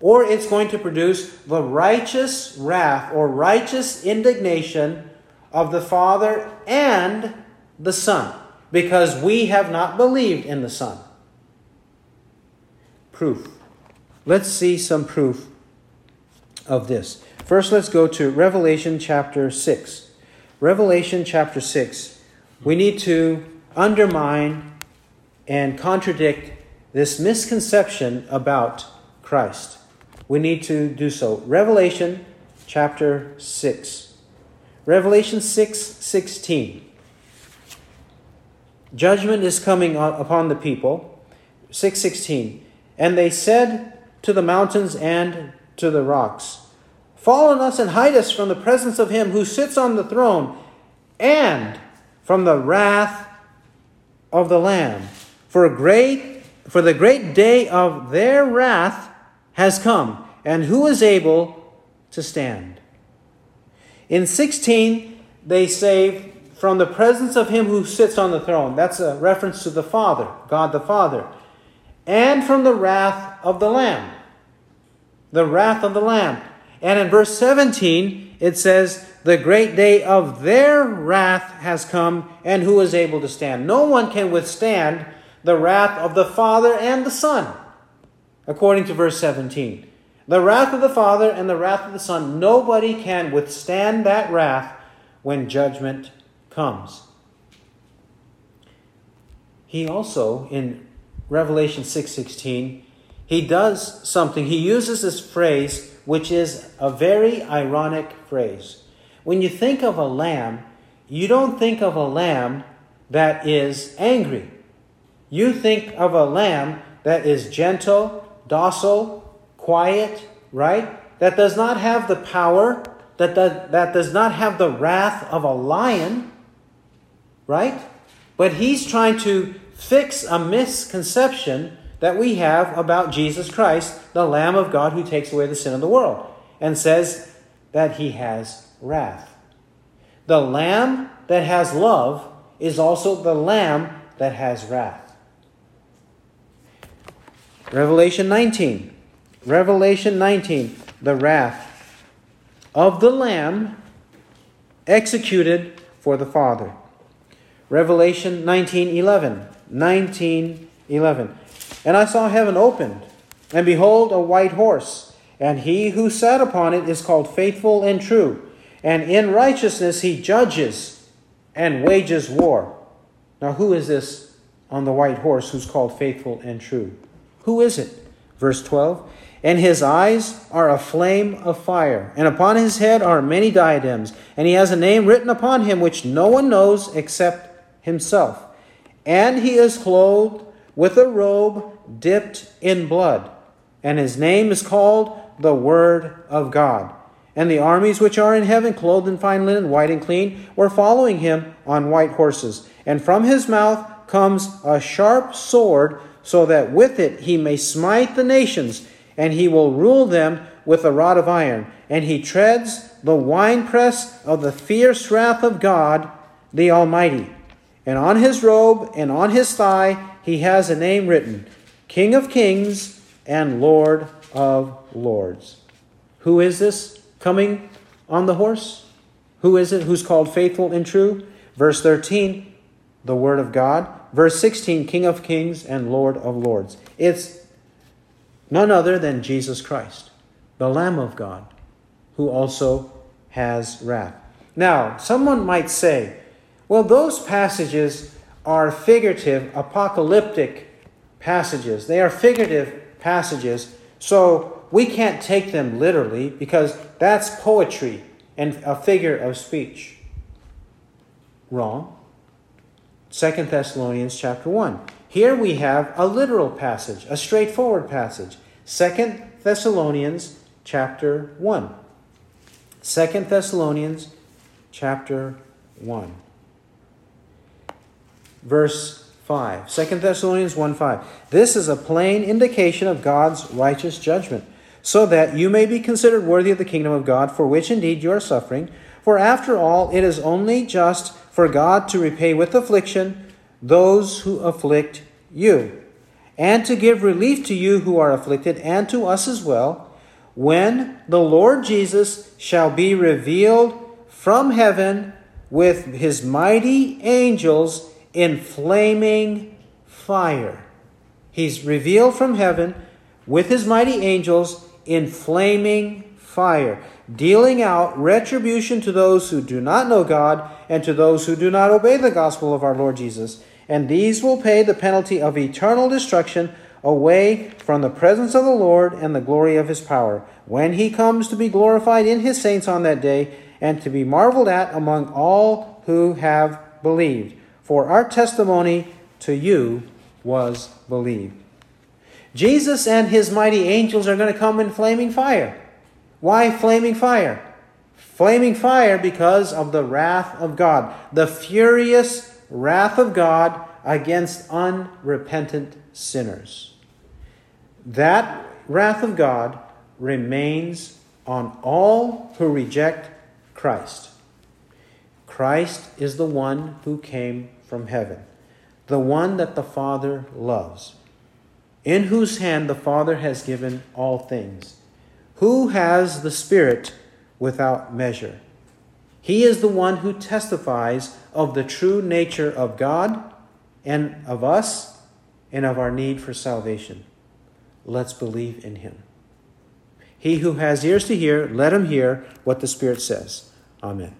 Speaker 1: or it's going to produce the righteous wrath or righteous indignation of the Father and the Son because we have not believed in the Son proof. Let's see some proof of this. First, let's go to Revelation chapter 6. Revelation chapter 6. We need to undermine and contradict this misconception about Christ. We need to do so. Revelation chapter 6. Revelation 6 16. Judgment is coming upon the people. 616. And they said to the mountains and to the rocks, Fall on us and hide us from the presence of him who sits on the throne and from the wrath of the Lamb. For a great for the great day of their wrath has come, and who is able to stand? In 16, they say, from the presence of him who sits on the throne. That's a reference to the Father, God the Father and from the wrath of the Lamb. The wrath of the Lamb. And in verse 17, it says, The great day of their wrath has come, and who is able to stand? No one can withstand the wrath of the Father and the Son, according to verse 17. The wrath of the Father and the wrath of the Son, nobody can withstand that wrath when judgment comes. He also, in Revelation 6:16, he does something. He uses this phrase which is a very ironic phrase. When you think of a lamb, you don't think of a lamb that is angry. You think of a lamb that is gentle, docile, quiet, right? That does not have the power, that does, that does not have the wrath of a lion, right? But he's trying to fix a misconception that we have about Jesus Christ, the Lamb of God who takes away the sin of the world, and says that he has wrath. The Lamb that has love is also the Lamb that has wrath. Revelation 19. Revelation 19. The wrath of the Lamb executed for the Father. Revelation 19:11. 19 11. And I saw heaven opened, and behold, a white horse, and he who sat upon it is called faithful and true, and in righteousness he judges and wages war. Now, who is this on the white horse who's called faithful and true? Who is it? Verse 12. And his eyes are a flame of fire, and upon his head are many diadems, and he has a name written upon him which no one knows except himself. And he is clothed with a robe dipped in blood, and his name is called the Word of God. And the armies which are in heaven, clothed in fine linen, white and clean, were following him on white horses. And from his mouth comes a sharp sword, so that with it he may smite the nations, and he will rule them with a rod of iron. And he treads the winepress of the fierce wrath of God, the Almighty. And on his robe and on his thigh he has a name written King of Kings and Lord of Lords. Who is this coming on the horse? Who is it who's called faithful and true? Verse 13, the Word of God. Verse 16, King of Kings and Lord of Lords. It's none other than Jesus Christ, the Lamb of God, who also has wrath. Now, someone might say, well, those passages are figurative, apocalyptic passages. They are figurative passages, so we can't take them literally because that's poetry and a figure of speech. Wrong. Second Thessalonians chapter 1. Here we have a literal passage, a straightforward passage. Second Thessalonians chapter 1. Second Thessalonians chapter 1. Verse 5. 2 Thessalonians 1 5. This is a plain indication of God's righteous judgment, so that you may be considered worthy of the kingdom of God, for which indeed you are suffering. For after all, it is only just for God to repay with affliction those who afflict you, and to give relief to you who are afflicted, and to us as well, when the Lord Jesus shall be revealed from heaven with his mighty angels in flaming fire. He's revealed from heaven with his mighty angels in flaming fire dealing out retribution to those who do not know God and to those who do not obey the gospel of our Lord Jesus. And these will pay the penalty of eternal destruction away from the presence of the Lord and the glory of his power, when he comes to be glorified in his saints on that day and to be marveled at among all who have believed. For our testimony to you was believed. Jesus and his mighty angels are going to come in flaming fire. Why flaming fire? Flaming fire because of the wrath of God, the furious wrath of God against unrepentant sinners. That wrath of God remains on all who reject Christ. Christ is the one who came from heaven, the one that the Father loves, in whose hand the Father has given all things who has the Spirit without measure? He is the one who testifies of the true nature of God and of us and of our need for salvation. Let's believe in him. He who has ears to hear, let him hear what the Spirit says. Amen.